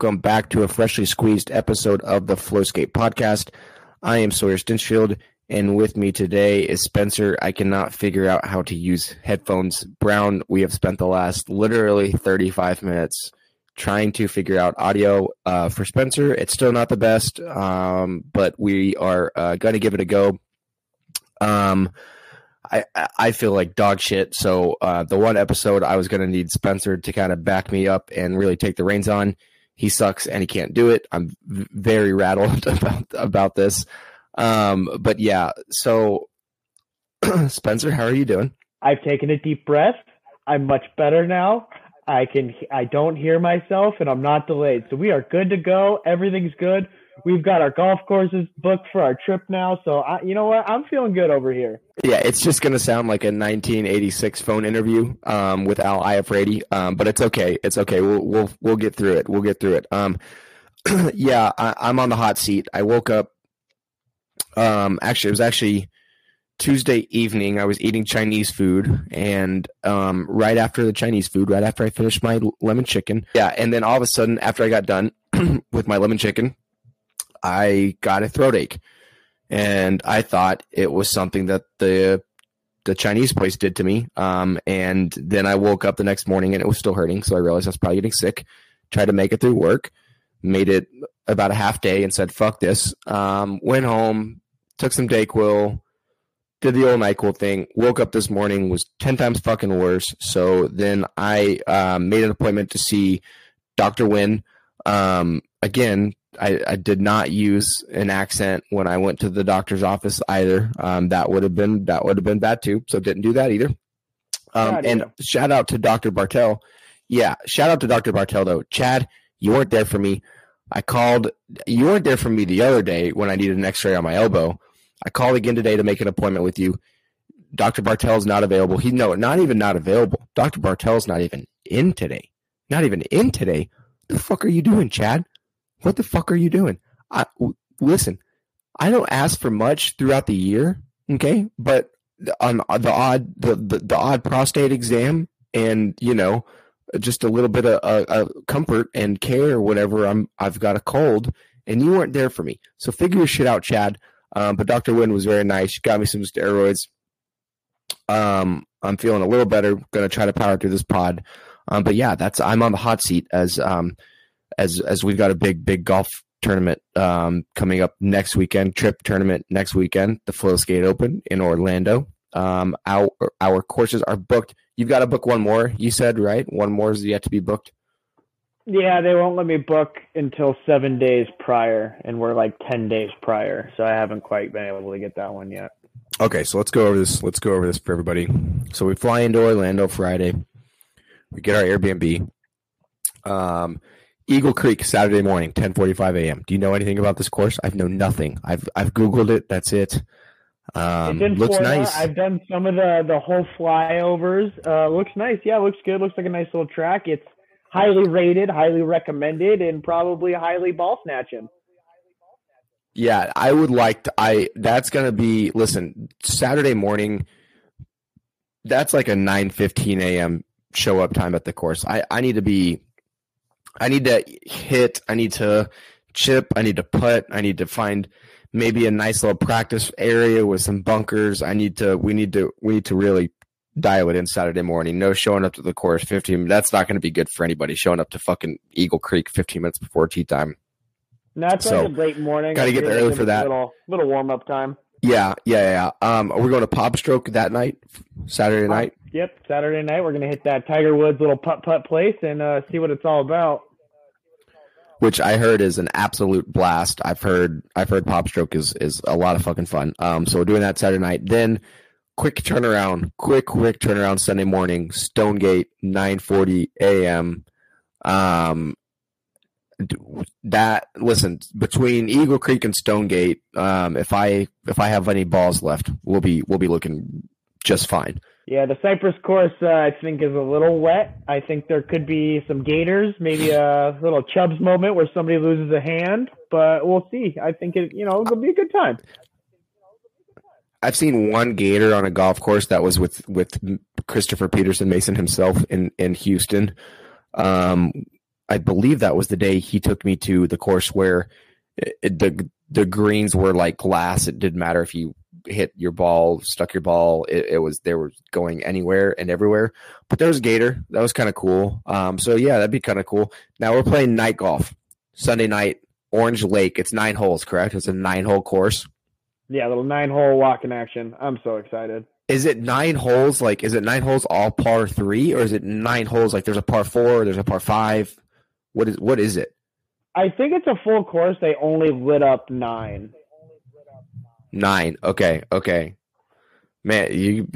Welcome back to a freshly squeezed episode of the Flowskate podcast. I am Sawyer Stinchfield, and with me today is Spencer. I cannot figure out how to use headphones. Brown, we have spent the last literally 35 minutes trying to figure out audio uh, for Spencer. It's still not the best, um, but we are uh, going to give it a go. Um, I, I feel like dog shit. So uh, the one episode I was going to need Spencer to kind of back me up and really take the reins on. He sucks and he can't do it. I'm very rattled about about this. Um, but yeah, so Spencer, how are you doing? I've taken a deep breath. I'm much better now. I can I don't hear myself and I'm not delayed. So we are good to go. Everything's good. We've got our golf courses booked for our trip now. So I, you know what? I'm feeling good over here. Yeah, it's just going to sound like a 1986 phone interview um, with Al Iafrate, um, but it's okay. It's okay. We'll we'll we'll get through it. We'll get through it. Um, yeah, I, I'm on the hot seat. I woke up. Um, actually, it was actually Tuesday evening, I was eating Chinese food, and um, right after the Chinese food, right after I finished my lemon chicken, yeah, and then all of a sudden, after I got done with my lemon chicken, I got a throat ache, and I thought it was something that the the Chinese place did to me. Um, and then I woke up the next morning and it was still hurting, so I realized I was probably getting sick. Tried to make it through work, made it about a half day, and said, "Fuck this." Um, went home, took some Dayquil did the old NyQuil thing. Woke up this morning, was 10 times fucking worse. So then I um, made an appointment to see Dr. Wynn. Um, again, I, I, did not use an accent when I went to the doctor's office either. Um, that would have been that would have been bad too. So didn't do that either. Um, and shout out to Dr. Bartel. Yeah, shout out to Dr. Bartel though. Chad, you weren't there for me. I called. You weren't there for me the other day when I needed an X-ray on my elbow. I called again today to make an appointment with you. Dr. Bartel's not available. He no, not even not available. Dr. Bartel's not even in today. Not even in today. What the fuck are you doing, Chad? What the fuck are you doing? I, w- listen, I don't ask for much throughout the year, okay? But on the odd the, the, the odd prostate exam and you know just a little bit of uh, uh, comfort and care whenever I'm I've got a cold and you weren't there for me. So figure your shit out, Chad. Um, but Dr. Wynn was very nice. She got me some steroids. Um, I'm feeling a little better. Going to try to power through this pod. Um, but yeah, that's I'm on the hot seat as um, as as we've got a big big golf tournament um, coming up next weekend. Trip tournament next weekend. The Flow Skate Open in Orlando. Um, our our courses are booked. You've got to book one more. You said right. One more is yet to be booked. Yeah, they won't let me book until seven days prior, and we're like ten days prior, so I haven't quite been able to get that one yet. Okay, so let's go over this. Let's go over this for everybody. So we fly into Orlando Friday. We get our Airbnb. Um, Eagle Creek Saturday morning, ten forty five a.m. Do you know anything about this course? I've know nothing. I've I've googled it. That's it. Um, looks Florida. nice. I've done some of the the whole flyovers. Uh, looks nice. Yeah, looks good. Looks like a nice little track. It's highly rated, highly recommended, and probably highly ball snatching. Yeah, I would like to. I that's gonna be listen Saturday morning. That's like a nine fifteen a.m. show up time at the course. I I need to be. I need to hit. I need to chip. I need to put. I need to find maybe a nice little practice area with some bunkers. I need to. We need to. We need to really dial it in Saturday morning. No showing up to the course 15. That's not going to be good for anybody showing up to fucking Eagle Creek 15 minutes before tea time. That's so, like a great morning. Got to get there early for that. Little, little warm up time. Yeah, yeah, yeah. Um, are we going to Pop Stroke that night, Saturday night? Yep, Saturday night. We're to hit that Tiger Woods little putt putt place and uh, see what it's all about. Which I heard is an absolute blast. I've heard I've heard Pop Stroke is is a lot of fucking fun. Um, so we're doing that Saturday night. Then quick turnaround, quick, quick turnaround Sunday morning, Stonegate, 9:40 a.m. Um, that listen between Eagle Creek and Stonegate. Um, if I if I have any balls left, we'll be we'll be looking just fine. Yeah, the Cypress course uh, I think is a little wet. I think there could be some gators, maybe a little Chubbs moment where somebody loses a hand, but we'll see. I think it you know it'll be a good time. I've seen one gator on a golf course that was with with Christopher Peterson Mason himself in in Houston. Um, I believe that was the day he took me to the course where it, the the greens were like glass. It didn't matter if you hit your ball, stuck your ball. It, it was they were going anywhere and everywhere. But there was Gator. That was kind of cool. Um, so yeah, that'd be kind of cool. Now we're playing night golf Sunday night, Orange Lake. It's nine holes, correct? It's a nine hole course. Yeah, little nine hole walking action. I'm so excited. Is it nine holes? Like, is it nine holes all par three, or is it nine holes like there's a par four, there's a par five? What is what is it? I think it's a full course. They only lit up nine. Nine. Okay. Okay. Man, you.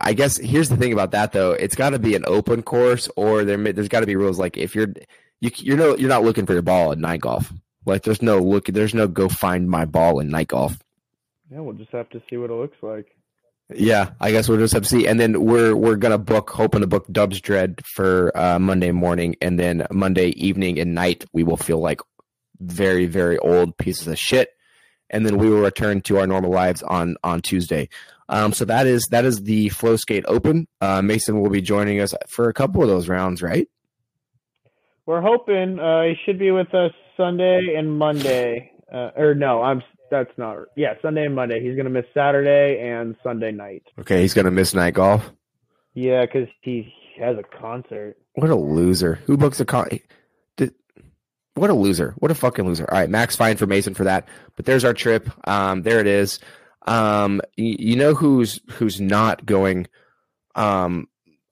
I guess here's the thing about that though. It's got to be an open course, or there there's got to be rules like if you're you you're no you're not looking for your ball at night golf. Like there's no look there's no go find my ball in night golf. Yeah, we'll just have to see what it looks like. Yeah, I guess we'll just have to see, and then we're we're gonna book, hoping to book Dubsdread for uh, Monday morning, and then Monday evening and night we will feel like very very old pieces of shit, and then we will return to our normal lives on on Tuesday. Um, so that is that is the Flow Skate Open. Uh, Mason will be joining us for a couple of those rounds, right? We're hoping uh, he should be with us Sunday and Monday. Uh, or no, I'm that's not. Yeah, Sunday and Monday. He's gonna miss Saturday and Sunday night. Okay, he's gonna miss night golf. Yeah, because he has a concert. What a loser! Who books a con? What a loser! What a fucking loser! All right, Max, fine for Mason for that. But there's our trip. Um, there it is. Um, you, you know who's who's not going um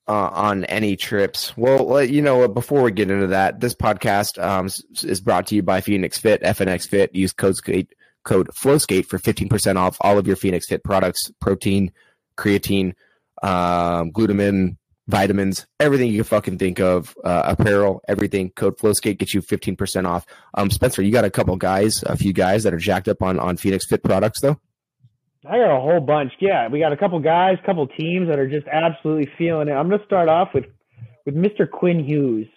uh, on any trips. Well, you know, before we get into that, this podcast um, is brought to you by Phoenix Fit, FNX Fit. Use code skate, code FlowSkate for 15% off all of your Phoenix Fit products, protein, creatine, um, glutamine, vitamins, everything you can fucking think of, uh, apparel, everything. Code FlowSkate gets you 15% off. Um, Spencer, you got a couple guys, a few guys that are jacked up on, on Phoenix Fit products though? I got a whole bunch. Yeah, we got a couple guys, couple teams that are just absolutely feeling it. I'm going to start off with with Mr. Quinn Hughes,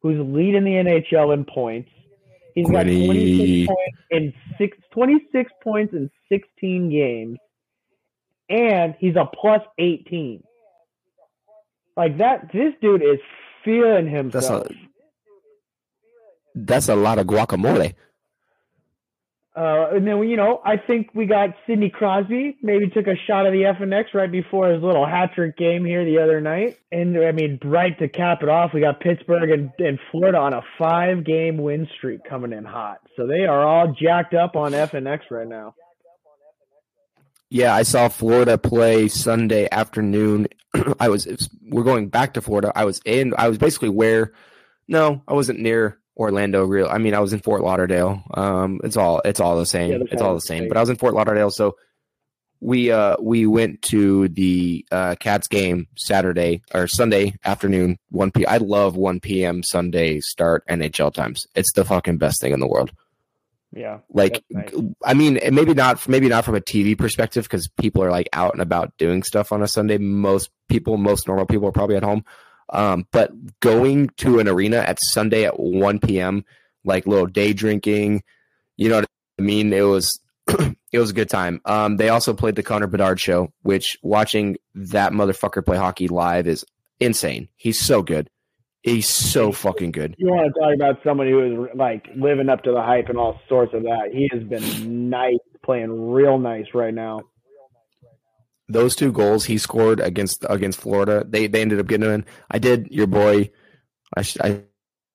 who's leading the NHL in points. He's got 26 points in six, 26 points in 16 games, and he's a plus 18. Like that, this dude is feeling himself. That's a, that's a lot of guacamole. Uh, and then, you know, I think we got Sidney Crosby. Maybe took a shot of the FNX right before his little hat trick game here the other night. And I mean, right to cap it off, we got Pittsburgh and, and Florida on a five game win streak coming in hot. So they are all jacked up on FNX right now. Yeah, I saw Florida play Sunday afternoon. I was, was we're going back to Florida. I was in. I was basically where. No, I wasn't near Orlando. Real, I mean, I was in Fort Lauderdale. Um, it's all it's all the same. Yeah, it's all the same. But I was in Fort Lauderdale, so we uh we went to the uh Cats game Saturday or Sunday afternoon, one p. I love one p.m. Sunday start NHL times. It's the fucking best thing in the world. Yeah, like nice. I mean, maybe not maybe not from a TV perspective because people are like out and about doing stuff on a Sunday. Most people, most normal people, are probably at home. Um, but going to an arena at Sunday at 1 p.m., like little day drinking, you know what I mean? It was it was a good time. Um, they also played the Connor Bedard show, which watching that motherfucker play hockey live is insane. He's so good. He's so fucking good. You want to talk about somebody who is like living up to the hype and all sorts of that. He has been nice, playing real nice right now those two goals he scored against against Florida, they they ended up getting in. I did your boy. I, I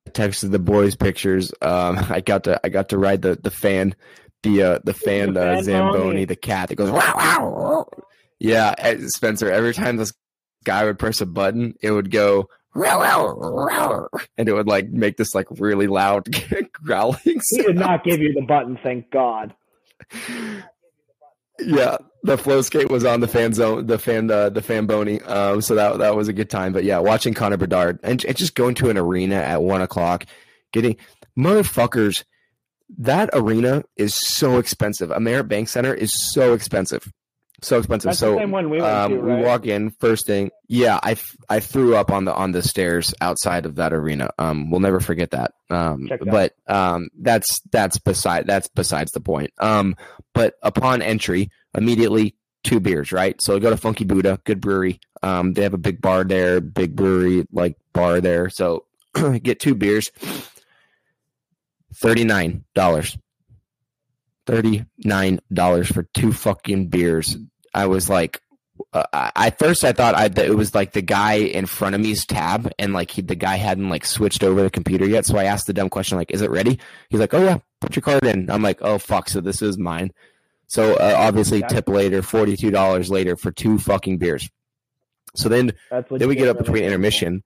texted the boys pictures. Um, I got to I got to ride the the fan, the uh, the fan uh, Zamboni, the cat that goes wow wow. Yeah, Spencer. Every time this guy would press a button, it would go and it would like make this like really loud growling. Sound. He did not give you the button, thank God. Yeah, the flow skate was on the fan zone, the fan, uh, the fan bony. Um, so that that was a good time. But yeah, watching Connor Bedard and, and just going to an arena at one o'clock, getting motherfuckers. That arena is so expensive. Amerant Bank Center is so expensive, so expensive. That's so the same one we, um, to, right? we walk in first thing. Yeah, I, I threw up on the on the stairs outside of that arena. Um, we'll never forget that. Um, but um, that's that's beside that's besides the point. Um, but upon entry immediately two beers, right? So I go to Funky Buddha, good brewery. Um, they have a big bar there, big brewery like bar there. So get two beers, thirty nine dollars. Thirty nine dollars for two fucking beers. I was like, uh, at first I thought I, that it was like the guy in front of me's tab, and like he, the guy hadn't like switched over the computer yet. So I asked the dumb question, like, "Is it ready?" He's like, "Oh yeah, put your card in." I'm like, "Oh fuck!" So this is mine. So uh, obviously, tip later, forty two dollars later for two fucking beers. So then, then we get up between intermission.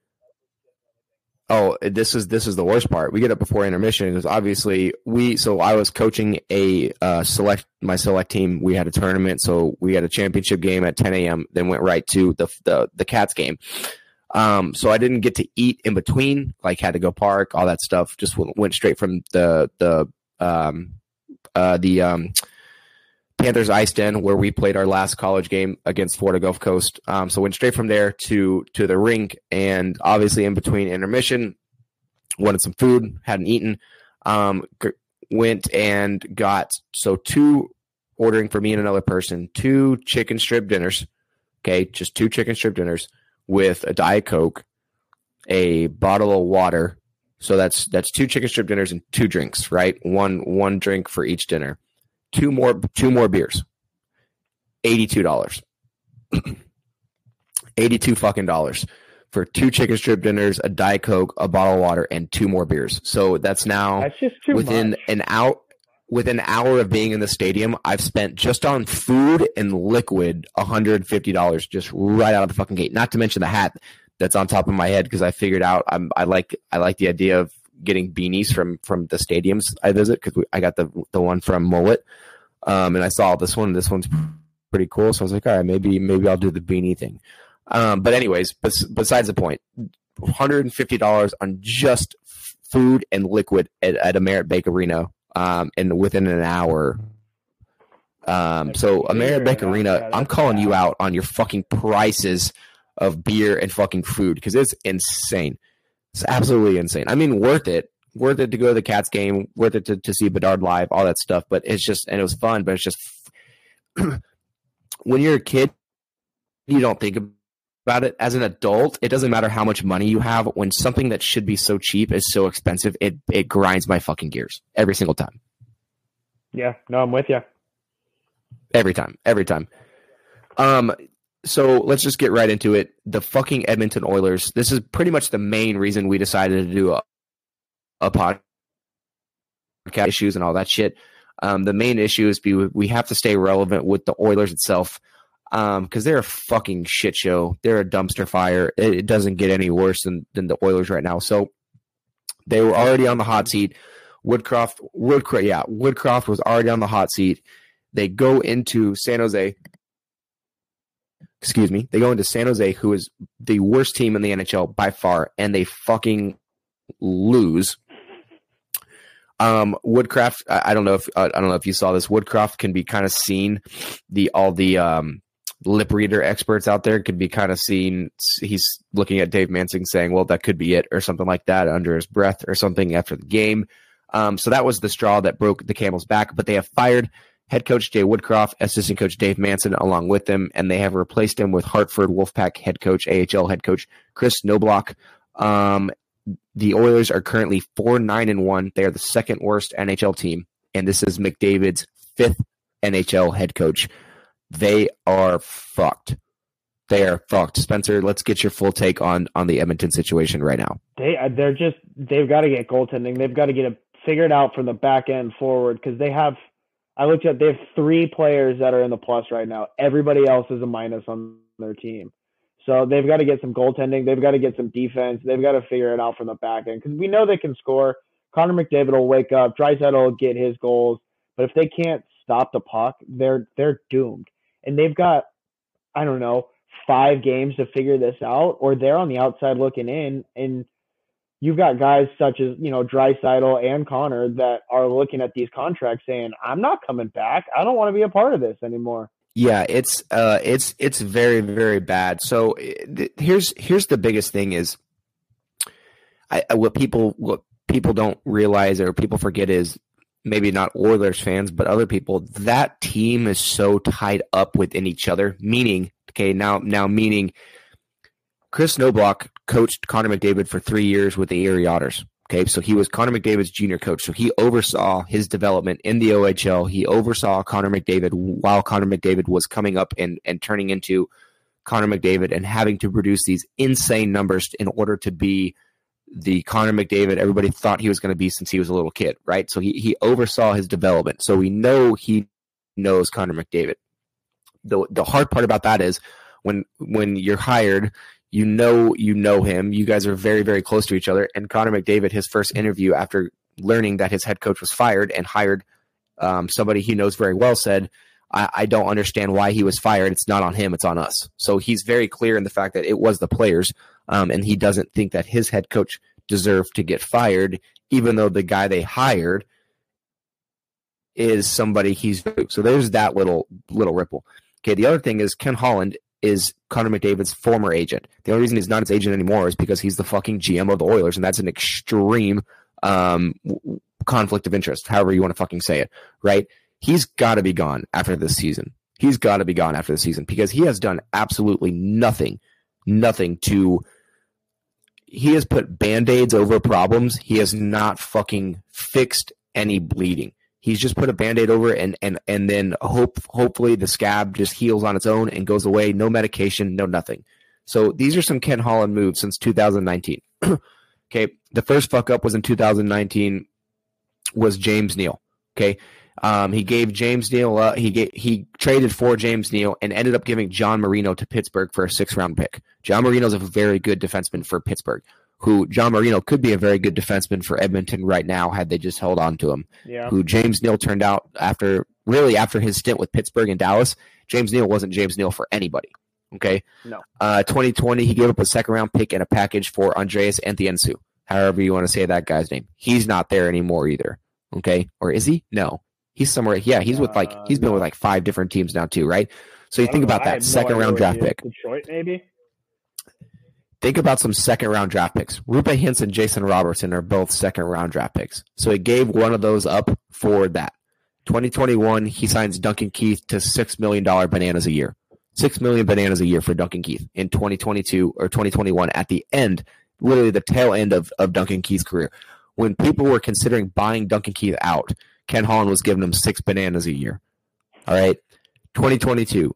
Oh, this is this is the worst part. We get up before intermission because obviously we. So I was coaching a uh, select my select team. We had a tournament, so we had a championship game at 10 a.m. Then went right to the the the Cats game. Um, so I didn't get to eat in between. Like had to go park, all that stuff. Just went, straight from the the um uh the um Panthers Ice Den, where we played our last college game against Florida Gulf Coast. Um, so went straight from there to to the rink, and obviously in between intermission, wanted some food, hadn't eaten. Um, went and got so two ordering for me and another person, two chicken strip dinners. Okay, just two chicken strip dinners with a diet coke, a bottle of water. So that's that's two chicken strip dinners and two drinks, right? One one drink for each dinner two more two more beers. $82. 82 fucking dollars for two chicken strip dinners, a diet coke, a bottle of water and two more beers. So that's now That's just within much. an hour within an hour of being in the stadium, I've spent just on food and liquid $150 just right out of the fucking gate. Not to mention the hat that's on top of my head because I figured out I'm, I like I like the idea of getting beanies from from the stadiums I visit because I got the the one from Mullett, um, and I saw this one. This one's pretty cool, so I was like, all right, maybe maybe I'll do the beanie thing. Um, but anyways, bes- besides the point, one hundred and fifty dollars on just food and liquid at, at Amerant Bank Arena, um, and within an hour. Um, so Amerant Bank Arena, I'm calling you out on your fucking prices of beer and fucking food because it's insane. It's absolutely insane. I mean, worth it. Worth it to go to the Cats game. Worth it to, to see Bedard live. All that stuff. But it's just and it was fun. But it's just when you're a kid, you don't think about it. As an adult, it doesn't matter how much money you have. When something that should be so cheap is so expensive, it it grinds my fucking gears every single time. Yeah, no, I'm with you. Every time. Every time. Um, so let's just get right into it. The fucking Edmonton Oilers. This is pretty much the main reason we decided to do a, a podcast issues and all that shit. Um, the main issue is be, we have to stay relevant with the Oilers itself because um, they're a fucking shit show. They're a dumpster fire. It, it doesn't get any worse than, than the Oilers right now. So they were already on the hot seat. Woodcroft, Woodcroft, yeah, Woodcroft was already on the hot seat. They go into San Jose. Excuse me. They go into San Jose, who is the worst team in the NHL by far, and they fucking lose. Um, Woodcroft. I, I don't know if I don't know if you saw this. Woodcroft can be kind of seen. The all the um, lip reader experts out there could be kind of seen. He's looking at Dave Manson saying, "Well, that could be it," or something like that under his breath, or something after the game. Um, so that was the straw that broke the camel's back. But they have fired head coach Jay Woodcroft, assistant coach Dave Manson, along with them, and they have replaced him with Hartford Wolfpack head coach, AHL head coach Kris Knoblauch. Um, the Oilers are currently four nine and one. They are the second worst NHL team, and this is McDavid's fifth NHL head coach. They are fucked. They are fucked. Spencer, let's get your full take on on the Edmonton situation right now. They uh, they're just they've got to get goaltending. They've got to get it figured out from the back end forward because they have. I looked at they have three players that are in the plus right now. Everybody else is a minus on their team. So they've got to get some goaltending. They've got to get some defense. They've got to figure it out from the back end because we know they can score. Connor McDavid will wake up. Draisaitl will get his goals. But if they can't stop the puck, they're they're doomed. And they've got, I don't know, five games to figure this out, or they're on the outside looking in, and you've got guys such as you know Draisaitl and Connor that are looking at these contracts saying, "I'm not coming back. I don't want to be a part of this anymore." Yeah, it's uh, it's it's very very bad. So th- here's here's the biggest thing is, I what people what people don't realize or people forget is maybe not Oilers fans but other people that team is so tied up within each other. Meaning, okay, now now meaning Kris Knoblauch coached Connor McDavid for three years with the Erie Otters. Okay, so he was Connor McDavid's junior coach. So he oversaw his development in the OHL. He oversaw Connor McDavid while Connor McDavid was coming up and, and turning into Connor McDavid and having to produce these insane numbers in order to be the Connor McDavid everybody thought he was going to be since he was a little kid, right? So he, he oversaw his development. So we know he knows Connor McDavid. The the hard part about that is when when you're hired, you know you know him. You guys are very very close to each other. And Connor McDavid, his first interview after learning that his head coach was fired and hired um, somebody he knows very well, said, I, I don't understand why he was fired. It's not on him. It's on us." So he's very clear in the fact that it was the players, um, and he doesn't think that his head coach deserved to get fired, even though the guy they hired is somebody he's so there's that little little ripple. Okay, the other thing is Ken Holland is Connor McDavid's former agent. The only reason he's not his agent anymore is because he's the fucking GM of the Oilers, and that's an extreme um, conflict of interest, however you want to fucking say it, right? He's got to be gone after this season. He's got to be gone after the season because he has done absolutely nothing, nothing to. He has put band aids over problems. He has not fucking fixed any bleeding. He's just put a band-aid over it and and and then hope hopefully the scab just heals on its own and goes away. No medication, no nothing. So these are some Ken Holland moves since 2019. okay, the first fuck up was in 2019 was James Neal. Okay, um, he gave James Neal uh, he gave, he traded for James Neal and ended up giving John Marino to Pittsburgh for a six round pick. John Marino is a very good defenseman for Pittsburgh who John Marino could be a very good defenseman for Edmonton right now had they just held on to him. Yeah. Who James Neal turned out after really after his stint with Pittsburgh and Dallas, James Neal wasn't James Neal for anybody. Okay. No. Uh, 2020, he gave up a second round pick and a package for Andreas Athanasiou. However you want to say that guy's name. He's not there anymore either. Okay. Or is he? No. He's somewhere. Yeah, he's with like he's been with like five different teams now too, right? So you think know. about that second idea round draft pick. Detroit, maybe. Think about some second round draft picks. Roope Hintz and Jason Robertson are both second round draft picks. So he gave one of those up for that. 2021, he signs Duncan Keith to $6 million bananas a year. 6 million bananas a year for Duncan Keith in 2022 or 2021 at the end, literally the tail end of, of Duncan Keith's career. When people were considering buying Duncan Keith out, Ken Holland was giving him six bananas a year. All right. 2022.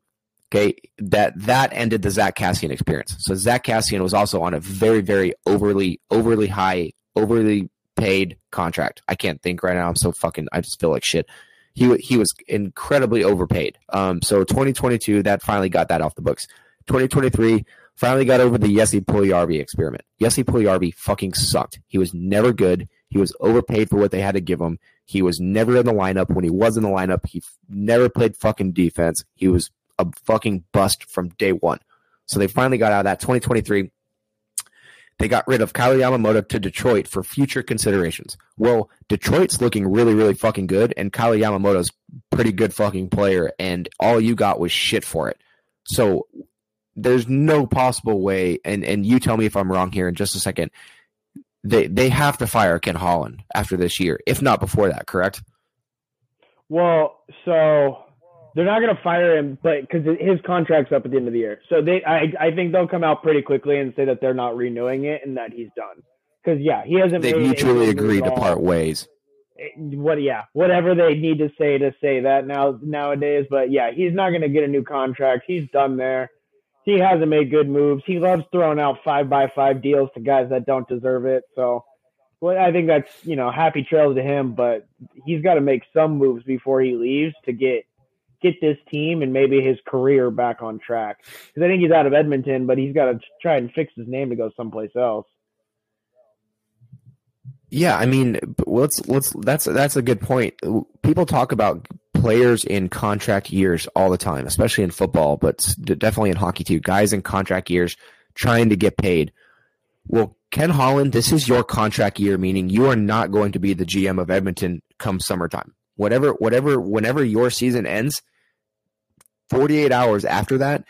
Okay. That that ended the Zack Kassian experience. So Zack Kassian was also on a very, very overly, overly high, overly paid contract. I can't think right now. I'm so fucking I just feel like shit. He he was incredibly overpaid. Um so 2022 that finally got that off the books. 2023 finally got over the Jesse Puljujärvi experiment. Jesse Puljujärvi fucking sucked. He was never good. He was overpaid for what they had to give him. He was never in the lineup. When he was in the lineup, he f- never played fucking defense. He was a fucking bust from day one. So they finally got out of that. 2023, they got rid of Kailer Yamamoto to Detroit for future considerations. Well, Detroit's looking really, really fucking good, and Kailer Yamamoto's pretty good fucking player, and all you got was shit for it. So there's no possible way, and and you tell me if I'm wrong here in just a second. They they have to fire Ken Holland after this year, if not before that. Correct? Well, so they're not going to fire him, but because his contract's up at the end of the year, so they, I, I think they'll come out pretty quickly and say that they're not renewing it and that he's done. Because yeah, he hasn't. They mutually agreed to part ways. What? Yeah, whatever they need to say to say that now nowadays. But yeah, he's not going to get a new contract. He's done there. He hasn't made good moves. He loves throwing out five by five deals to guys that don't deserve it. So, well, I think that's you know happy trails to him. But he's got to make some moves before he leaves to get get this team and maybe his career back on track. Because I think he's out of Edmonton, but he's got to try and fix his name to go someplace else. Yeah, I mean, let's let's that's that's a good point. People talk about players in contract years all the time, especially in football, but definitely in hockey too. Guys in contract years trying to get paid. Well, Ken Holland, this is your contract year, meaning you are not going to be the GM of Edmonton come summertime. Whatever, whatever, whenever your season ends, forty-eight hours after that,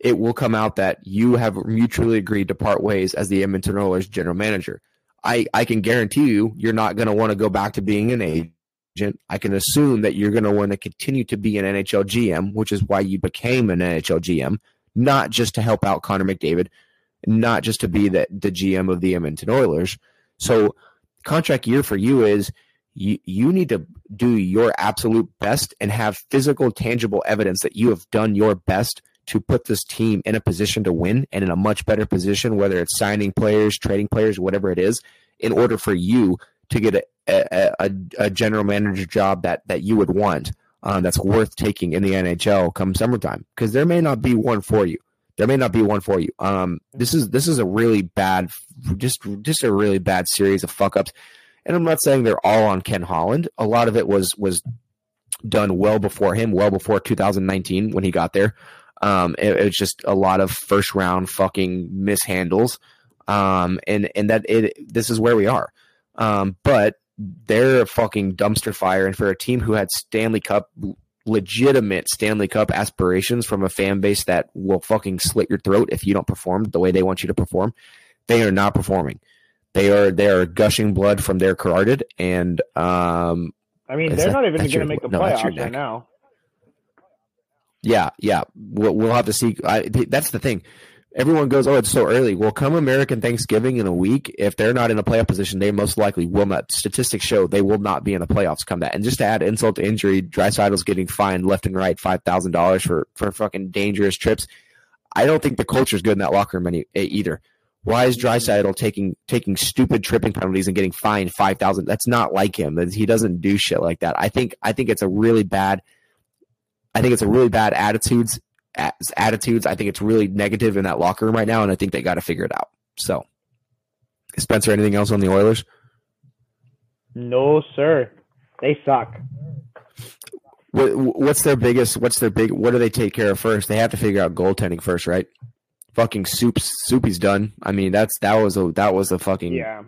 it will come out that you have mutually agreed to part ways as the Edmonton Oilers general manager. I, I can guarantee you, you're not going to want to go back to being an agent. I can assume that you're going to want to continue to be an NHL GM, which is why you became an NHL GM, not just to help out Connor McDavid, not just to be the, the GM of the Edmonton Oilers. So, contract year for you is you, you need to do your absolute best and have physical, tangible evidence that you have done your best to put this team in a position to win and in a much better position, whether it's signing players, trading players, whatever it is, in order for you to get a, a, a, a general manager job that, that you would want um, that's worth taking in the NHL come summertime because there may not be one for you. There may not be one for you. Um, this is this is a really bad, just just a really bad series of fuck ups. And I'm not saying they're all on Ken Holland. A lot of it was was done well before him, well before 2019 when he got there. Um, it, it was just a lot of first round fucking mishandles. Um, and and that it this is where we are. Um, but they're a fucking dumpster fire, and for a team who had Stanley Cup legitimate Stanley Cup aspirations from a fan base that will fucking slit your throat if you don't perform the way they want you to perform, they are not performing. They are they are gushing blood from their carotid, and um, I mean they're that, not even going to make the no, playoffs right now. Yeah, yeah, we'll, we'll have to see. I, that's the thing. Everyone goes, "Oh, it's so early." Well, come American Thanksgiving in a week, if they're not in a playoff position, they most likely will not. Statistics show they will not be in the playoffs come that. And just to add insult to injury, Draisaitl's getting fined left and right five thousand dollars for for fucking dangerous trips. I don't think the culture is good in that locker room any, either. Why is Draisaitl taking taking stupid tripping penalties and getting fined five thousand? That's not like him. He doesn't do shit like that. I think I think it's a really bad I think it's a really bad attitudes attitudes. I think it's really negative in that locker room right now, and I think they got to figure it out. So, Spencer, anything else on the Oilers? No, sir. They suck. What, what's their biggest? What's their big? What do they take care of first? They have to figure out goaltending first, right? Fucking soup. Soupy's done. I mean, that's that was a that was a fucking yeah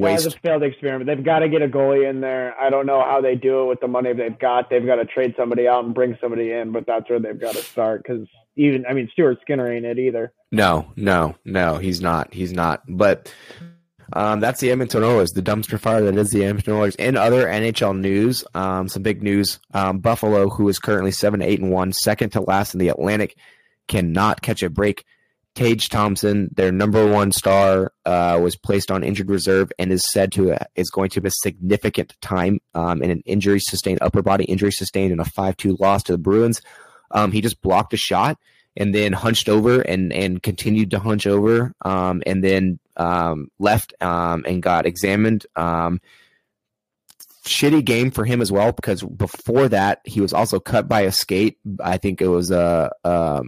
waste. Yeah, it's a failed experiment. They've got to get a goalie in there. I don't know how they do it with the money they've got. They've got to trade somebody out and bring somebody in, but that's where they've got to start because even I mean Stuart Skinner ain't it either. No, no, no, he's not. He's not. But um, that's the Edmonton Oilers, the dumpster fire that is the Edmonton Oilers. In other NHL news, um, some big news: um, Buffalo, who is currently seven, eight, and one, second to last in the Atlantic, cannot catch a break Tage Thompson, their number one star, uh, was placed on injured reserve and is said to uh, is going to miss significant time um, in an injury sustained upper body injury sustained in a five two loss to the Bruins. Um, he just blocked a shot and then hunched over and and continued to hunch over um, and then um, left um, and got examined. Um, shitty game for him as well because before that he was also cut by a skate. I think it was a. Uh,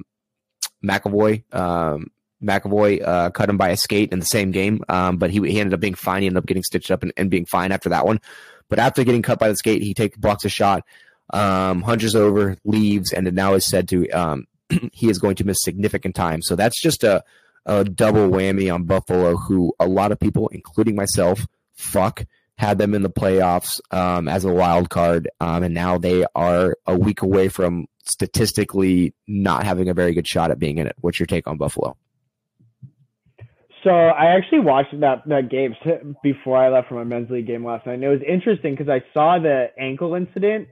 McAvoy. Um, McAvoy uh, cut him by a skate in the same game, um, but he, he ended up being fine. He ended up getting stitched up and, and, being fine after that one. But after getting cut by the skate, he takes blocks a shot, um, hunches over, leaves, and now is said to um, he is going to miss significant time. So that's just a, a double whammy on Buffalo, who a lot of people, including myself, fuck had them in the playoffs um, as a wild card, um, and now they are a week away from statistically not having a very good shot at being in it. What's your take on Buffalo? So I actually watched that that game before I left for my men's league game last night. And it was interesting because I saw the ankle incident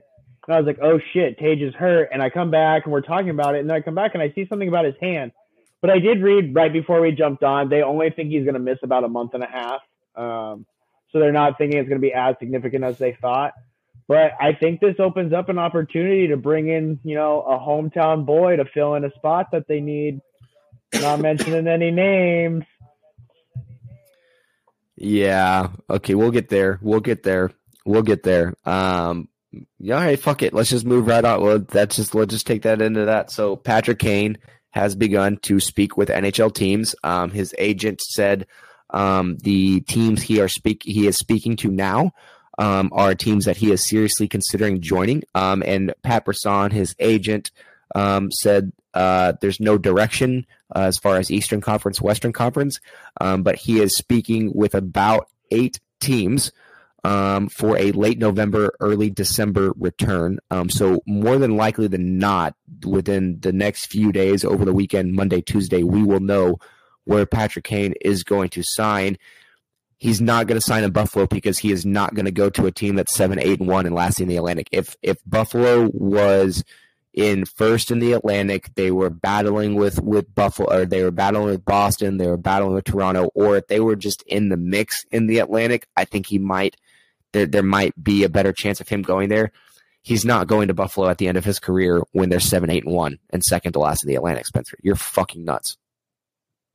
and I was like, "Oh shit, Tage is hurt." And I come back and we're talking about it, and then I come back and I see something about his hand. But I did read right before we jumped on, they only think he's going to miss about a month and a half. Um, so they're not thinking it's going to be as significant as they thought. But I think this opens up an opportunity to bring in, you know, a hometown boy to fill in a spot that they need. Not mentioning any names. Yeah. Okay, we'll get there. We'll get there. We'll get there. Um yeah, hey, fuck it. Let's just move right on. Well, that's just let's just take that into that. So Patrick Kane has begun to speak with NHL teams. Um, his agent said um, the teams he are speak he is speaking to now um, are teams that he is seriously considering joining. Um, and Pat Brisson, his agent, um, said uh, there's no direction uh, as far as Eastern Conference, Western Conference, um, but he is speaking with about eight teams. Um, for a late November, early December return. Um, so more than likely than not, within the next few days, over the weekend, Monday, Tuesday, we will know where Patrick Kane is going to sign he's not going to sign in Buffalo because he is not going to go to a team that's seven, eight, and one and last in the Atlantic. If if Buffalo was in first in the Atlantic. They were battling with with Buffalo, or they were battling with Boston. They were battling with Toronto, or if they were just in the mix in the Atlantic, I think he might. There, there might be a better chance of him going there. He's not going to Buffalo at the end of his career when they're seven, eight, and one, and second to last in the Atlantic. Spencer, you're fucking nuts.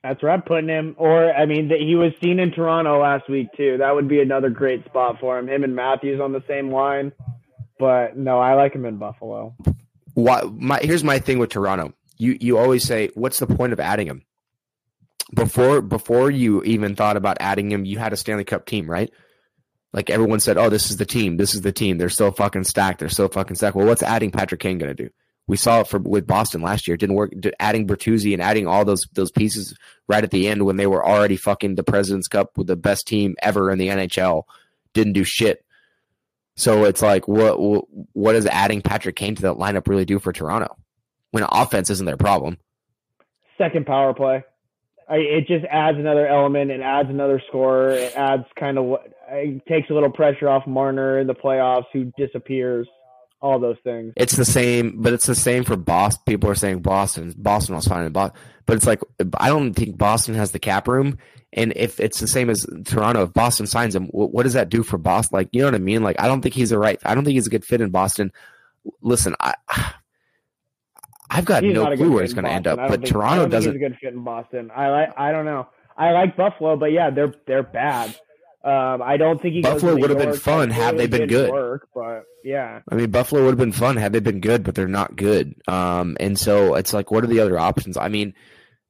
That's where I'm putting him. Or I mean, he was seen in Toronto last week too. That would be another great spot for him. Him and Matthews on the same line. But no, I like him in Buffalo. Why, my, here's my thing with Toronto. You you always say, what's the point of adding him? Before before you even thought about adding him, you had a Stanley Cup team, right? Like everyone said, oh, this is the team. This is the team. They're so fucking stacked. They're so fucking stacked. Well, what's adding Patrick Kane going to do? We saw it for with Boston last year. It didn't work. Adding Bertuzzi and adding all those those pieces right at the end when they were already fucking the President's Cup with the best team ever in the NHL didn't do shit. So it's like, what what does adding Patrick Kane to that lineup really do for Toronto when offense isn't their problem? Second power play. I, it just adds another element. It adds another scorer. It adds kind of what takes a little pressure off Marner in the playoffs, who disappears all those things. It's the same, but it's the same for Boston. People are saying Boston. Boston was fine in Boston, but it's like I don't think Boston has the cap room. And if it's the same as Toronto, if Boston signs him, what does that do for Boston? Like, you know what I mean? Like, I don't think he's a right. I don't think he's a good fit in Boston. Listen, I. I've got he's no clue where he's going to end up, but think, Toronto doesn't. He's a good fit in Boston. I like. I don't know. I like Buffalo, but yeah, they're they're bad. Um, I don't think he Buffalo would have been fun had they been good. Work, but yeah, I mean Buffalo would have been fun had they been good, but they're not good. Um, and so it's like, what are the other options? I mean,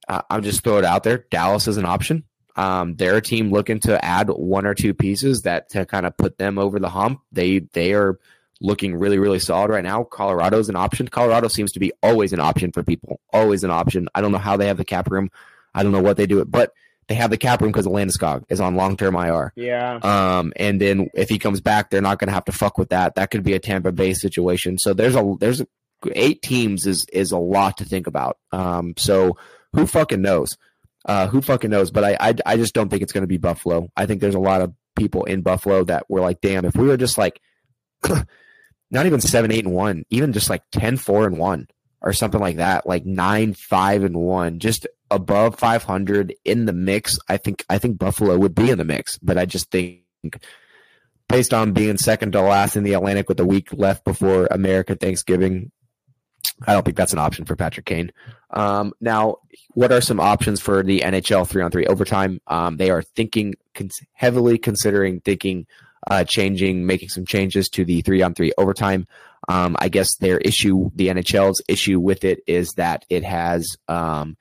uh, I'm just throw it out there. Dallas is an option. Um, they're a team looking to add one or two pieces that to kind of put them over the hump. They they are looking really really solid right now. Colorado's an option. Colorado seems to be always an option for people. Always an option. I don't know how they have the cap room. I don't know what they do it, but they have the cap room because Landeskog is on long term IR. Yeah. Um, and then if he comes back, they're not going to have to fuck with that. That could be a Tampa Bay situation. So there's a there's a, eight teams is is a lot to think about. Um, so who fucking knows? Uh, who fucking knows? But I I, I just don't think it's going to be Buffalo. I think there's a lot of people in Buffalo that were like, damn, if we were just like not even seven, eight, and one, even just like 10, 4, and one or something like that, like nine, five, and one, just above 500 in the mix, I think I think Buffalo would be in the mix. But I just think based on being second to last in the Atlantic with a week left before America Thanksgiving, I don't think that's an option for Patrick Kane. Um, now, what are some options for the NHL three on three overtime? Um, they are thinking heavily considering thinking uh, changing, making some changes to the three on three overtime. Um, I guess their issue, the NHL's issue with it, is that it has um,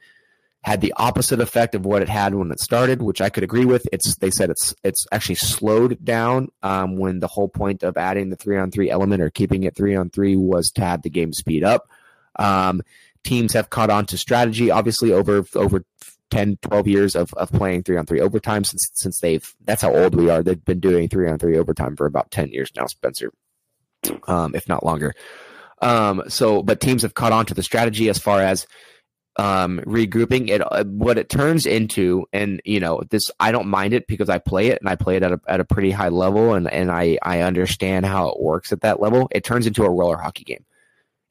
had the opposite effect of what it had when it started, which I could agree with. It's they said it's it's actually slowed down um, when the whole point of adding the three on three element or keeping it three on three was to have the game speed up. Um, teams have caught on to strategy, obviously over over 10, 12 years of, of playing three on three overtime since since they've that's how old we are. They've been doing three on three overtime for about 10 years now, Spencer, um, if not longer. Um, so, but teams have caught on to the strategy as far as um, regrouping. It uh, what it turns into and you know this i don't mind it because i play it and i play it at a, at a pretty high level and, and I, I understand how it works at that level. It turns into a roller hockey game.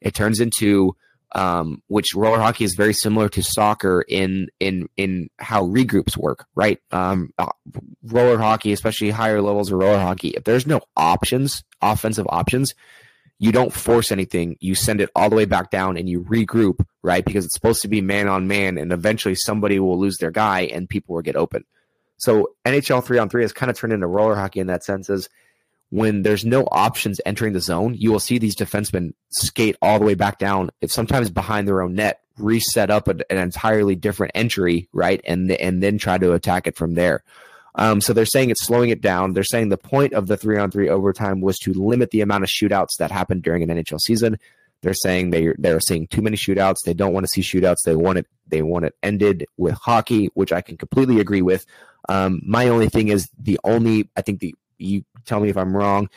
It turns into um, which roller hockey is very similar to soccer in in in how regroups work right um, uh, roller hockey especially higher levels of roller hockey if there's no options offensive options you don't force anything. You send it all the way back down and you regroup, right? Because it's supposed to be man on man, and eventually somebody will lose their guy and people will get open. So NHL three on three has kind of turned into roller hockey in that sense. Is when there's no options entering the zone, you will see these defensemen skate all the way back down. If sometimes behind their own net, reset up an, an entirely different entry, right, and and then try to attack it from there. Um, so they're saying it's slowing it down. They're saying the point of the three on three overtime was to limit the amount of shootouts that happened during an NHL season. They're saying they they're seeing too many shootouts. They don't want to see shootouts. They want it they want it ended with hockey, which I can completely agree with. Um, my only thing is the only I think the you tell me if I'm wrong.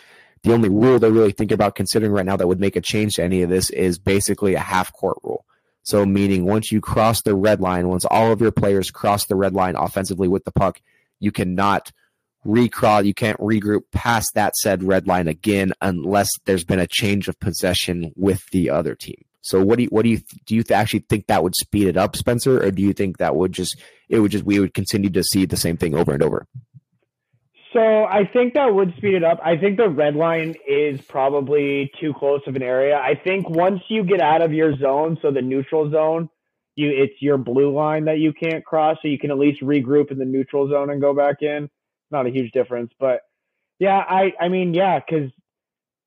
The only rule they're really thinking about considering right now that would make a change to any of this is basically a half court rule. So meaning once you cross the red line, once all of your players cross the red line offensively with the puck, you cannot recrawl, you can't regroup past that said red line again unless there's been a change of possession with the other team. So what do you what do you do you actually think that would speed it up, Spencer, or do you think that would just it would just we would continue to see the same thing over and over? So I think that would speed it up. I think the red line is probably too close of an area. I think once you get out of your zone, so the neutral zone, you it's your blue line that you can't cross, so you can at least regroup in the neutral zone and go back in. Not a huge difference, but yeah, I I mean yeah, because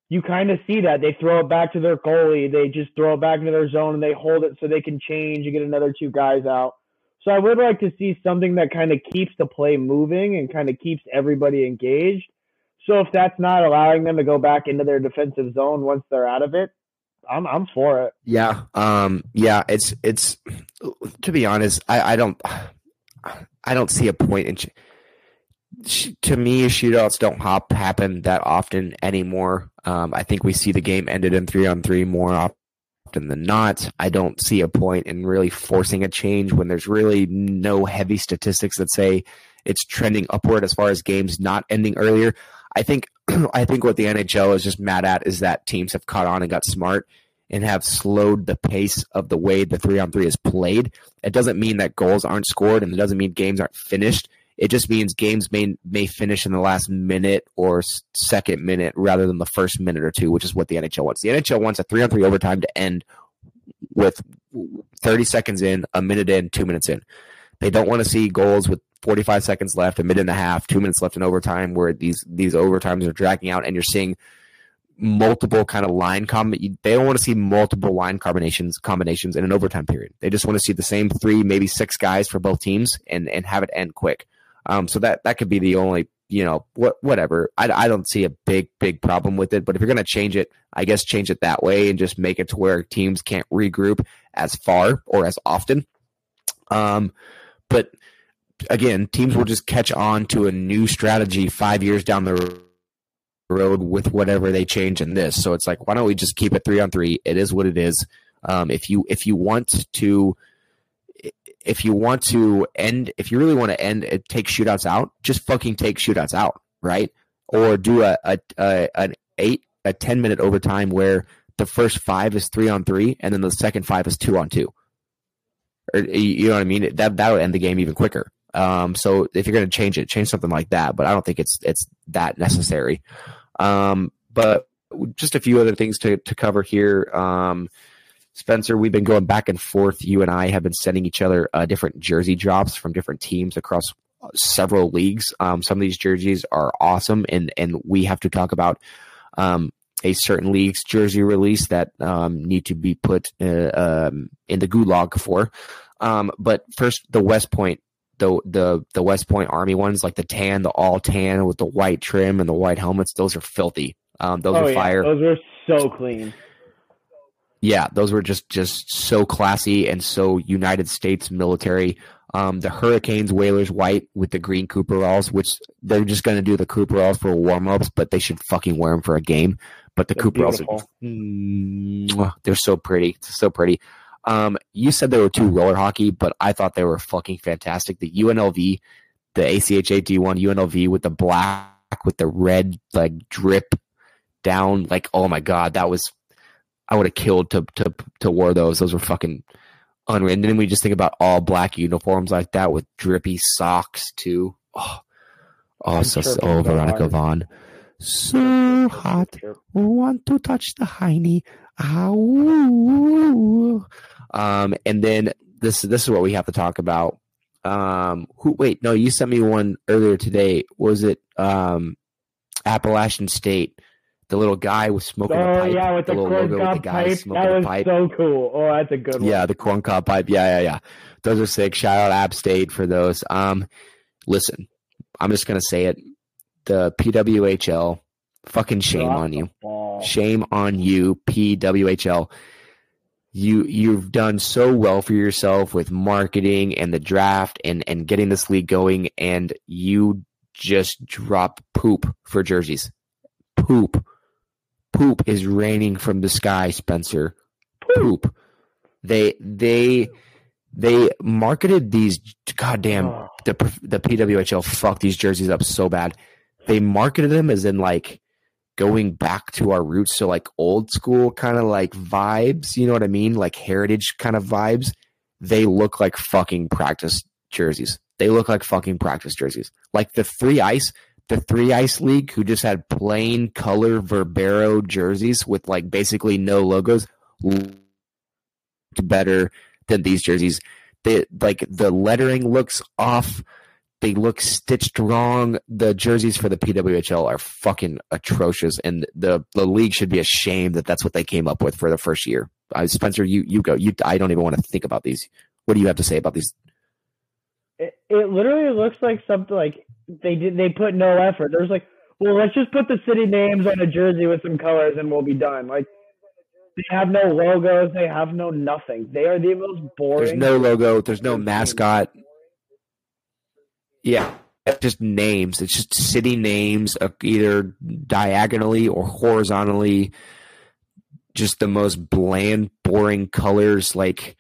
you kind of see that they throw it back to their goalie, they just throw it back into their zone and they hold it so they can change and get another two guys out. So I would like to see something that kind of keeps the play moving and kind of keeps everybody engaged. So if that's not allowing them to go back into their defensive zone once they're out of it, I'm I'm for it. Yeah. Um yeah, it's it's to be honest, I I don't I don't see a point in to me shootouts don't hop happen that often anymore. Um I think we see the game ended in 3 on 3 more often often than not. I don't see a point in really forcing a change when there's really no heavy statistics that say it's trending upward as far as games not ending earlier. I think I think what the NHL is just mad at is that teams have caught on and got smart and have slowed the pace of the way the three on three is played. It doesn't mean that goals aren't scored and it doesn't mean games aren't finished. It just means games may may finish in the last minute or second minute rather than the first minute or two, which is what the NHL wants. The NHL wants a three on three overtime to end with 30 seconds in, a minute in, two minutes in. They don't want to see goals with 45 seconds left, a minute and a half, two minutes left in overtime, where these these overtimes are dragging out, and you're seeing multiple kind of line com. They don't want to see multiple line combinations combinations in an overtime period. They just want to see the same three, maybe six guys for both teams, and and have it end quick. Um, so that that could be the only you know what whatever. I, I don't see a big big problem with it. But if you're gonna change it, I guess change it that way and just make it to where teams can't regroup as far or as often. Um, but again, teams will just catch on to a new strategy five years down the road with whatever they change in this. So it's like, why don't we just keep it three on three? It is what it is. Um, if you if you want to if you want to end, if you really want to end, it, take shootouts out. Just fucking take shootouts out, right? Or do a, a, a an eight a ten minute overtime where the first five is three on three, and then the second five is two on two. Or, you know what I mean? That that would end the game even quicker. Um, so if you're going to change it, change something like that. But I don't think it's it's that necessary. Um, but just a few other things to to cover here. Um, Spencer, we've been going back and forth. You and I have been sending each other uh, different jersey drops from different teams across several leagues. Um, some of these jerseys are awesome, and and we have to talk about um, a certain league's jersey release that um, need to be put uh, um, in the gulag for. Um, but first, the West Point, the the the West Point Army ones, like the tan, the all tan with the white trim and the white helmets, those are filthy. Um, those oh, are fire. those are so clean yeah, those were just just so classy and so United States military. Um, the Hurricanes Whalers white with the green Cooperalls, which they're just going to do the Cooperalls for warm ups, but they should fucking wear them for a game. But the Cooperalls, are, they're so pretty, so pretty. Um, you said they were too roller hockey, but I thought they were fucking fantastic. The UNLV, the ACHA D1 UNLV with the black with the red like drip down, like oh my god, that was I would have killed to to to wear those. Those were fucking unreal. And then we just think about all black uniforms like that with drippy socks too. Oh, oh, so, oh Veronica Vaughn. So hot. Want to touch the hiney. Ow. Um, and then this this is what we have to talk about. Um, who? Wait, no, you sent me one earlier today. Was it um, Appalachian State? The little guy was smoking oh, pipe. yeah, with the, the corn cob pipe. That was pipe. so cool. Oh, that's a good one. Yeah, the corn cob pipe. Yeah, yeah, yeah. Those are sick. Shout out App State for those. Um, listen, I'm just gonna say it. The PWHL, fucking shame Drop on you. Shame on you, PWHL. You you've done so well for yourself with marketing and the draft and and getting this league going, and you just drop poop for jerseys. Poop poop is raining from the sky, Spencer. Poop. They they they marketed these goddamn oh. the the PWHL fucked these jerseys up so bad. They marketed them as in like going back to our roots so like old school kind of like vibes, you know what I mean? Like heritage kind of vibes. They look like fucking practice jerseys. They look like fucking practice jerseys. Like the three ice, the three ice league who just had plain color Verbero jerseys with like basically no logos looked better than these jerseys. They like the lettering looks off they look stitched wrong. The jerseys for the PWHL are fucking atrocious, and the the league should be ashamed that that's what they came up with for the first year. Uh, Spencer, you you go. You I don't even want to think about these. What do you have to say about these? It, it literally looks like something like they did. They put no effort. There's like, well, let's just put the city names on a jersey with some colors, and we'll be done. Like they have no logos. They have no nothing. They are the most boring. There's no logo. There's no mascot. Yeah, just names. It's just city names, uh, either diagonally or horizontally. Just the most bland, boring colors. Like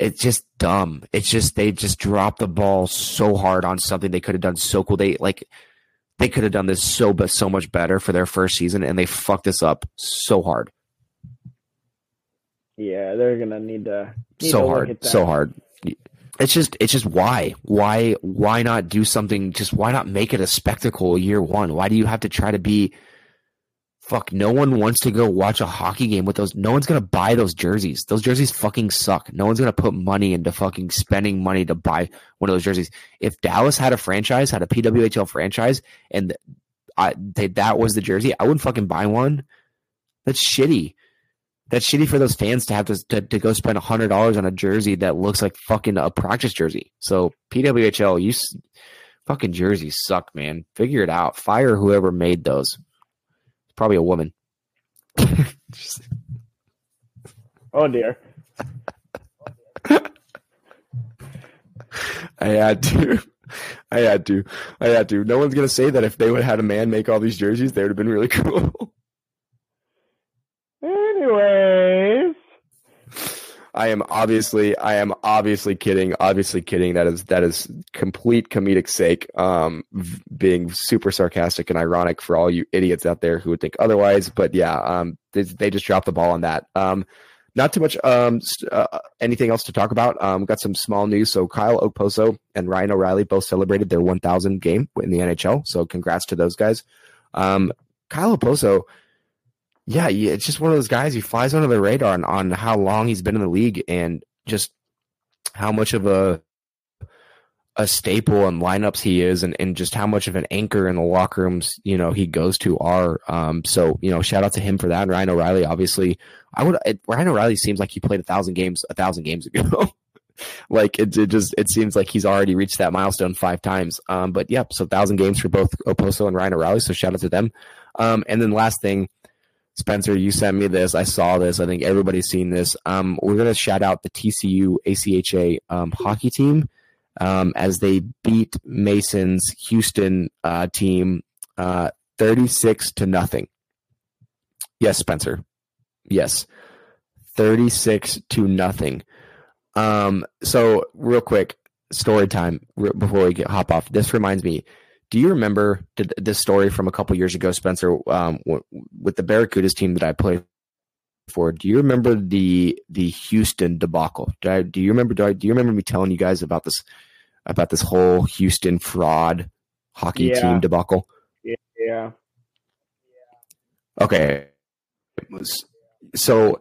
it's just dumb. It's just they just dropped the ball so hard on something they could have done so cool. They like they could have done this so but so much better for their first season, and they fucked this up so hard. Yeah, they're gonna need to need so to hard, so hard it's just it's just why why why not do something just why not make it a spectacle year one why do you have to try to be fuck no one wants to go watch a hockey game with those no one's gonna buy those jerseys those jerseys fucking suck no one's gonna put money into fucking spending money to buy one of those jerseys if dallas had a franchise had a pwhl franchise and I, they, that was the jersey i wouldn't fucking buy one that's shitty that's shitty for those fans to have to, to, to go spend hundred dollars on a jersey that looks like fucking a practice jersey. So PWHL, you fucking jerseys suck, man. Figure it out. Fire whoever made those. Probably a woman. oh dear. I had to. I had to. I had to. No one's gonna say that if they would have had a man make all these jerseys, they would have been really cool. Anyways. I am obviously I am obviously kidding. Obviously kidding. That is that is complete comedic sake. Um, v- being super sarcastic and ironic for all you idiots out there who would think otherwise. But yeah, um, they, they just dropped the ball on that. Um, not too much um uh, anything else to talk about. Um, got some small news. So Kyle Okposo and Ryan O'Reilly both celebrated their 1,000 game in the NHL. So congrats to those guys. Um, Kyle Okposo yeah, it's just one of those guys. He flies under the radar on, on how long he's been in the league and just how much of a a staple in lineups he is and, and just how much of an anchor in the locker rooms, you know, he goes to are. Um, so, you know, shout out to him for that. And Ryan O'Reilly, obviously, I would, it, Ryan O'Reilly seems like he played a thousand games, a thousand games ago. like it, it just, it seems like he's already reached that milestone five times. Um, but yep. So thousand games for both Okposo and Ryan O'Reilly. So shout out to them. Um, and then last thing, Spencer, you sent me this. I saw this. I think everybody's seen this. Um, we're going to shout out the TCU ACHA um, hockey team um, as they beat Mason's Houston uh, team uh, 36 to nothing. Yes, Spencer. Yes. 36 to nothing. Um, so, real quick, story time before we get hop off. This reminds me do you remember this story from a couple years ago, Spencer, um, with the Barracudas team that I played for? Do you remember the the Houston debacle? Do, I, do you remember? Do, I, do, you remember me telling you guys about this about this whole Houston fraud hockey yeah. team debacle? Yeah. Yeah. Okay. So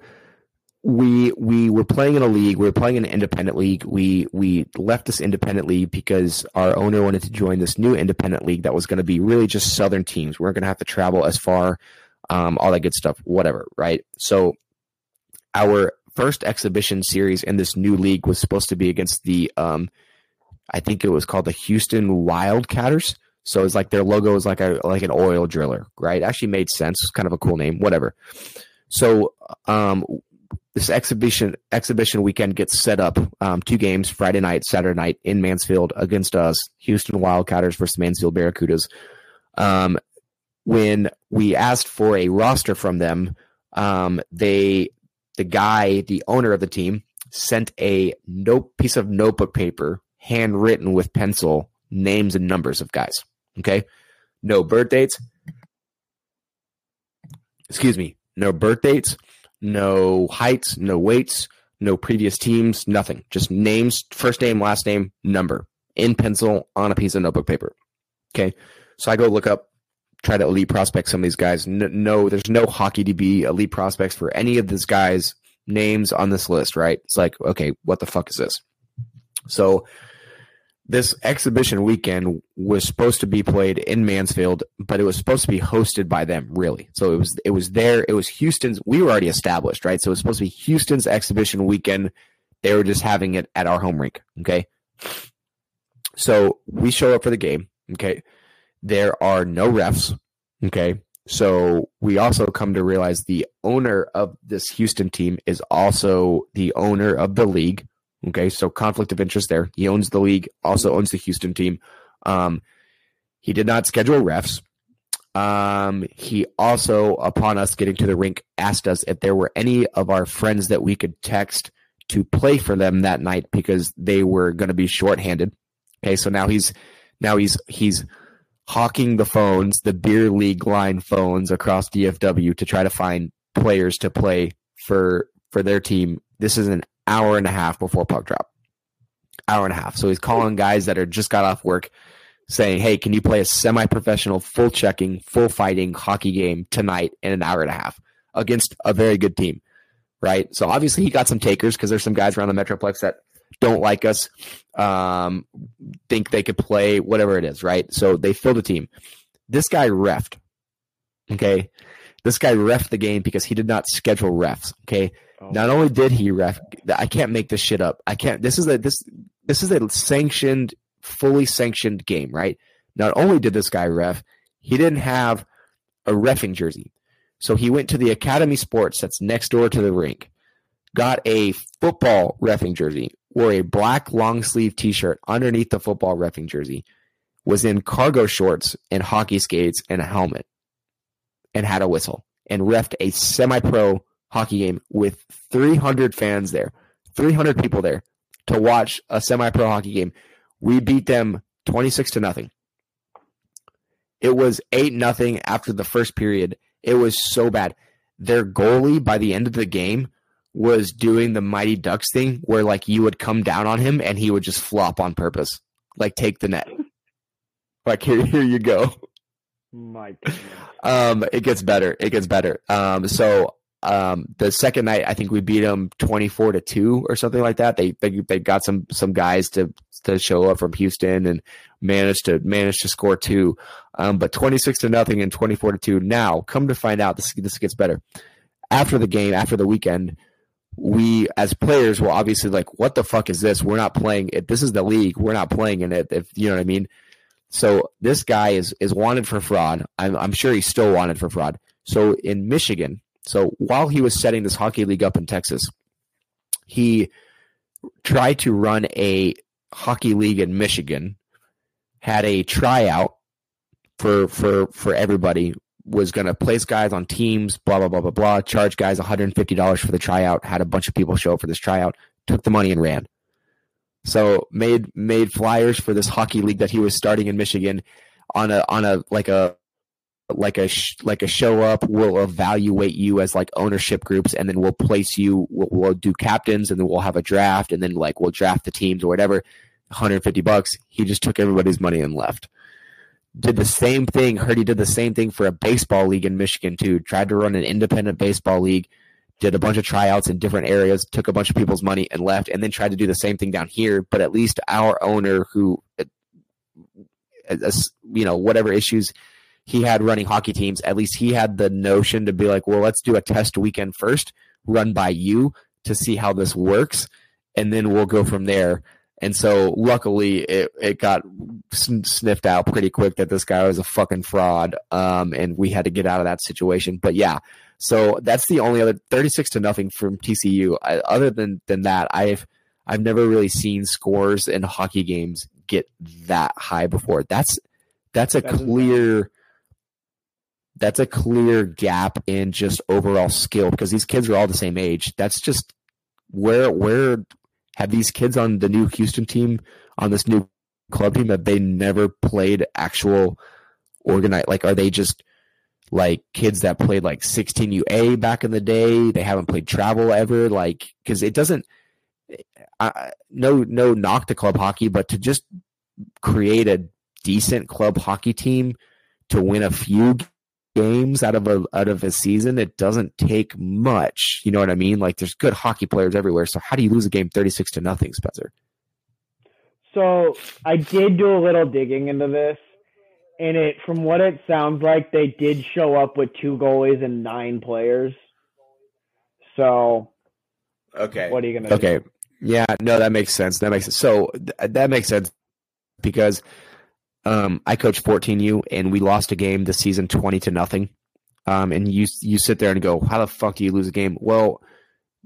we we were playing in a league. We were playing in an independent league. We we left this independent league because our owner wanted to join this new independent league that was going to be really just southern teams. We weren't going to have to travel as far, um, all that good stuff, whatever, right? So our first exhibition series in this new league was supposed to be against the um, I think it was called the Houston Wildcatters. So it's like their logo is like a like an oil driller, right? Actually made sense. It's kind of a cool name, whatever. So um, this exhibition exhibition weekend gets set up. Um, two games, Friday night, Saturday night in Mansfield against us, Houston Wildcatters versus Mansfield Barracudas. Um, when we asked for a roster from them, um, they the guy, the owner of the team, sent a note piece of notebook paper, handwritten with pencil, names and numbers of guys. Okay, no birth dates, excuse me, no birth dates, no heights, no weights, no previous teams, nothing. Just names, first name, last name, number in pencil on a piece of notebook paper. Okay. So I go look up, try to elite prospect some of these guys. No, there's no hockey DB elite prospects for any of these guys' names on this list, right? It's like, okay, what the fuck is this? So this exhibition weekend was supposed to be played in Mansfield, but it was supposed to be hosted by them, really. So it was it was there. It was Houston's. We were already established, right? So it was supposed to be Houston's exhibition weekend. They were just having it at our home rink. Okay. So we show up for the game. Okay. There are no refs. Okay. So we also come to realize the owner of this Houston team is also the owner of the league. Okay, so conflict of interest there. He owns the league, also owns the Houston team. Um, he did not schedule refs. Um, he also, upon us getting to the rink, asked us if there were any of our friends that we could text to play for them that night because they were going to be shorthanded. Okay, so now he's now he's he's hawking the phones, the beer league line phones across DFW to try to find players to play for for their team. This is an hour and a half before puck drop. Hour and a half. So he's calling guys that are just got off work saying, Hey, can you play a semi professional, full checking, full fighting hockey game tonight in an hour and a half against a very good team? Right. So obviously he got some takers because there's some guys around the Metroplex that don't like us, um, think they could play, whatever it is, right? So they filled a team. This guy refed. Okay. This guy refed the game because he did not schedule refs. Okay. Oh. Not only did he ref, I can't make this shit up. I can't. This is a this this is a sanctioned, fully sanctioned game, right? Not only did this guy ref, he didn't have a refing jersey, so he went to the Academy Sports that's next door to the rink, got a football refing jersey, wore a black long sleeve T-shirt underneath the football refing jersey, was in cargo shorts and hockey skates and a helmet, and had a whistle, and refed a semi-pro hockey game with 300 fans there, 300 people there to watch a semi-pro hockey game. We beat them 26 to nothing. It was 8 nothing after the first period. It was so bad. Their goalie by the end of the game was doing the Mighty Ducks thing where like you would come down on him and he would just flop on purpose. Like take the net. Like here here you go. My goodness. Um it gets better. It gets better. Um so um, the second night, I think we beat them twenty four to two or something like that. They, they they got some some guys to to show up from Houston and managed to manage to score two. Um, but twenty six to nothing and twenty four to two. Now, come to find out, this this gets better. After the game, after the weekend, we as players were obviously like, what the fuck is this? We're not playing it. This is the league. We're not playing in it. If you know what I mean. So this guy is is wanted for fraud. I'm I'm sure he's still wanted for fraud. So in Michigan, so while he was setting this hockey league up in Texas, he tried to run a hockey league in Michigan, had a tryout for for for everybody, was going to place guys on teams, blah blah blah blah blah, charge guys $150 for the tryout, had a bunch of people show up for this tryout, took the money and ran. So made made flyers for this hockey league that he was starting in Michigan on a on a like a like a sh- like a show up we'll evaluate you as like ownership groups and then we'll place you we'll, we'll, do captains and then we'll have a draft and then like we'll draft the teams or whatever. 150 bucks. He just took everybody's money and left. Did the same thing. Heard he did the same thing for a baseball league in michigan too. Tried to run an independent baseball league did a bunch of tryouts in different areas took a bunch of people's money and left and then tried to do the same thing down here. But at least our owner who uh, uh, you know whatever issues he had running hockey teams, at least he had the notion to be like, well, let's do a test weekend first, run by you to see how this works, and then we'll go from there. And so, luckily, it, it got sniffed out pretty quick that this guy was a fucking fraud, um, and we had to get out of that situation. But yeah, so that's the only other thirty-six to nothing from TCU. I, other than than that, I've I've never really seen scores in hockey games get that high before. That's that's a that's clear. That's a clear gap in just overall skill because these kids are all the same age. That's just where where have these kids on the new Houston team on this new club team that they never played actual organized like are they just like kids that played like 16UA back in the day. They haven't played travel ever, like because it doesn't. I, no, no knock to club hockey, but to just create a decent club hockey team to win a few games out of a out of a season, it doesn't take much. You know what I mean? Like there's good hockey players everywhere. So how do you lose a game 36 to nothing, Spencer? So I did do a little digging into this, and it from what it sounds like, they did show up with two goalies and nine players. So okay, what are you gonna? Okay, do? yeah, no, that makes sense. That makes sense. So th- that makes sense because um, I coached 14U and we lost a game this season 20 to nothing. Um, and you you sit there and go, how the fuck do you lose a game? Well,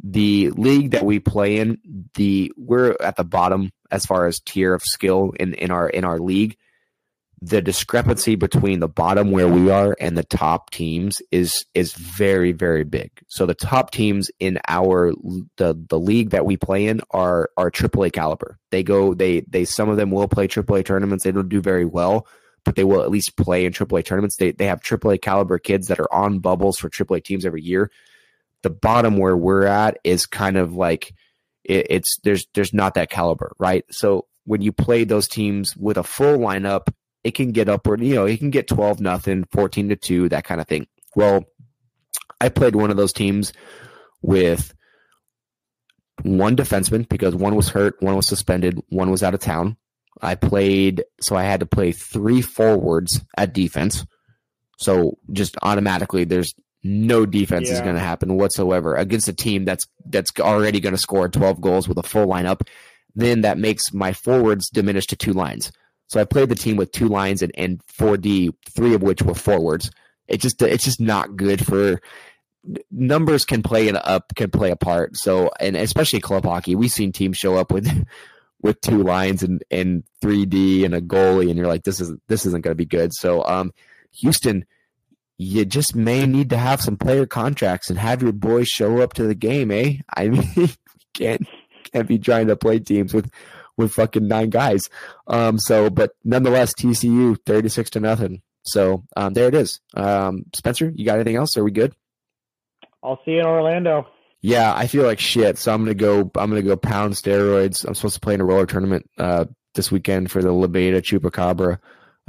the league that we play in, the we're at the bottom as far as tier of skill in, in our in our league the discrepancy between the bottom where we are and the top teams is is very very big. So the top teams in our the the league that we play in are are AAA caliber. They go they they some of them will play AAA tournaments. They don't do very well, but they will at least play in AAA tournaments. They they have AAA caliber kids that are on bubbles for AAA teams every year. The bottom where we're at is kind of like it, it's there's there's not that caliber, right? So when you play those teams with a full lineup it can get upward, you know, it can get 12 nothing, 14 to 2, that kind of thing. Well, I played one of those teams with one defenseman because one was hurt, one was suspended, one was out of town. I played, so I had to play three forwards at defense. So just automatically, there's no defense yeah. is going to happen whatsoever against a team that's that's already going to score 12 goals with a full lineup. Then that makes my forwards diminish to two lines. So I played the team with two lines and, and 4D, three of which were forwards. It just it's just not good for numbers can play an up can play a part. So and especially club hockey, we've seen teams show up with with two lines and and 3D and a goalie, and you're like, this is this isn't going to be good. So um, Houston, you just may need to have some player contracts and have your boys show up to the game, eh? I mean, can't can't be trying to play teams with with fucking nine guys. Um, so, but nonetheless, TCU 36 to nothing. So um, there it is. Um, Spencer, you got anything else? Are we good? I'll see you in Orlando. Yeah, I feel like shit. So I'm gonna go. I'm gonna go pound steroids. I'm supposed to play in a roller tournament uh, this weekend for the Levada Chupacabra.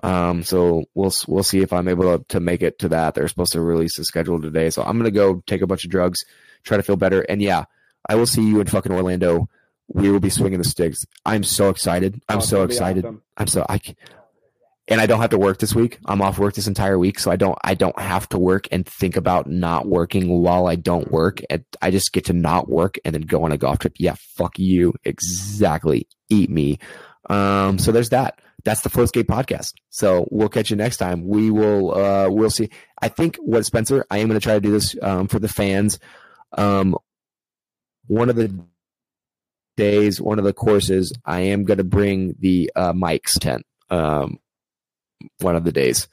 Um, so we'll we'll see if I'm able to, to make it to that. They're supposed to release the schedule today, so I'm gonna go take a bunch of drugs, try to feel better, and yeah, I will see you in fucking Orlando we will be swinging the sticks. I'm so excited. I'm oh, so excited. Awesome. I'm so I and I don't have to work this week. I'm off work this entire week, so I don't I don't have to work and think about not working while I don't work. And I just get to not work and then go on a golf trip. Yeah, fuck you. Exactly. Eat me. Um, so there's that. That's the Flowskate podcast. So we'll catch you next time. We will uh we'll see. I think what Spencer, I am gonna try to do this um for the fans. Um one of the days, one of the courses, I am going to bring the uh, Mike's tent. Um, one of the days,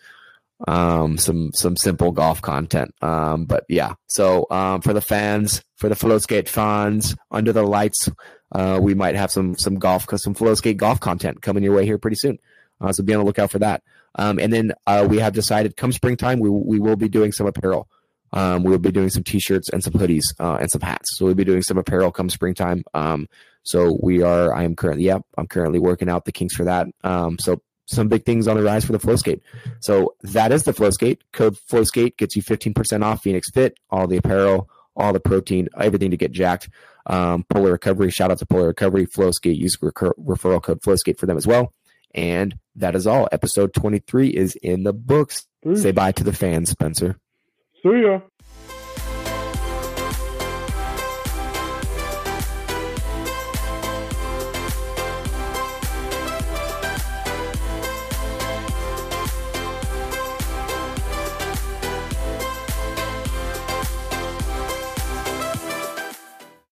um, some some simple golf content. Um, but yeah, so um, for the fans, for the Flowskate fans, under the lights, uh, we might have some some golf, some Flowskate golf content coming your way here pretty soon. Uh, so be on the lookout for that. Um, and then uh, we have decided, come springtime, we we will be doing some apparel. Um, we'll be doing some t-shirts and some hoodies uh, and some hats. So we'll be doing some apparel come springtime. Um, so we are, I am currently, yeah, I'm currently working out the kinks for that. Um, so some big things on the rise for the Flowskate. So that is the Flowskate. Code Flowskate gets you 15% off Phoenix Fit, all the apparel, all the protein, everything to get jacked. Um, Polar Recovery, shout out to Polar Recovery, Flowskate, use recur- referral code Flowskate for them as well. And that is all. Episode 23 is in the books. Say bye to the fans, Spencer. See ya.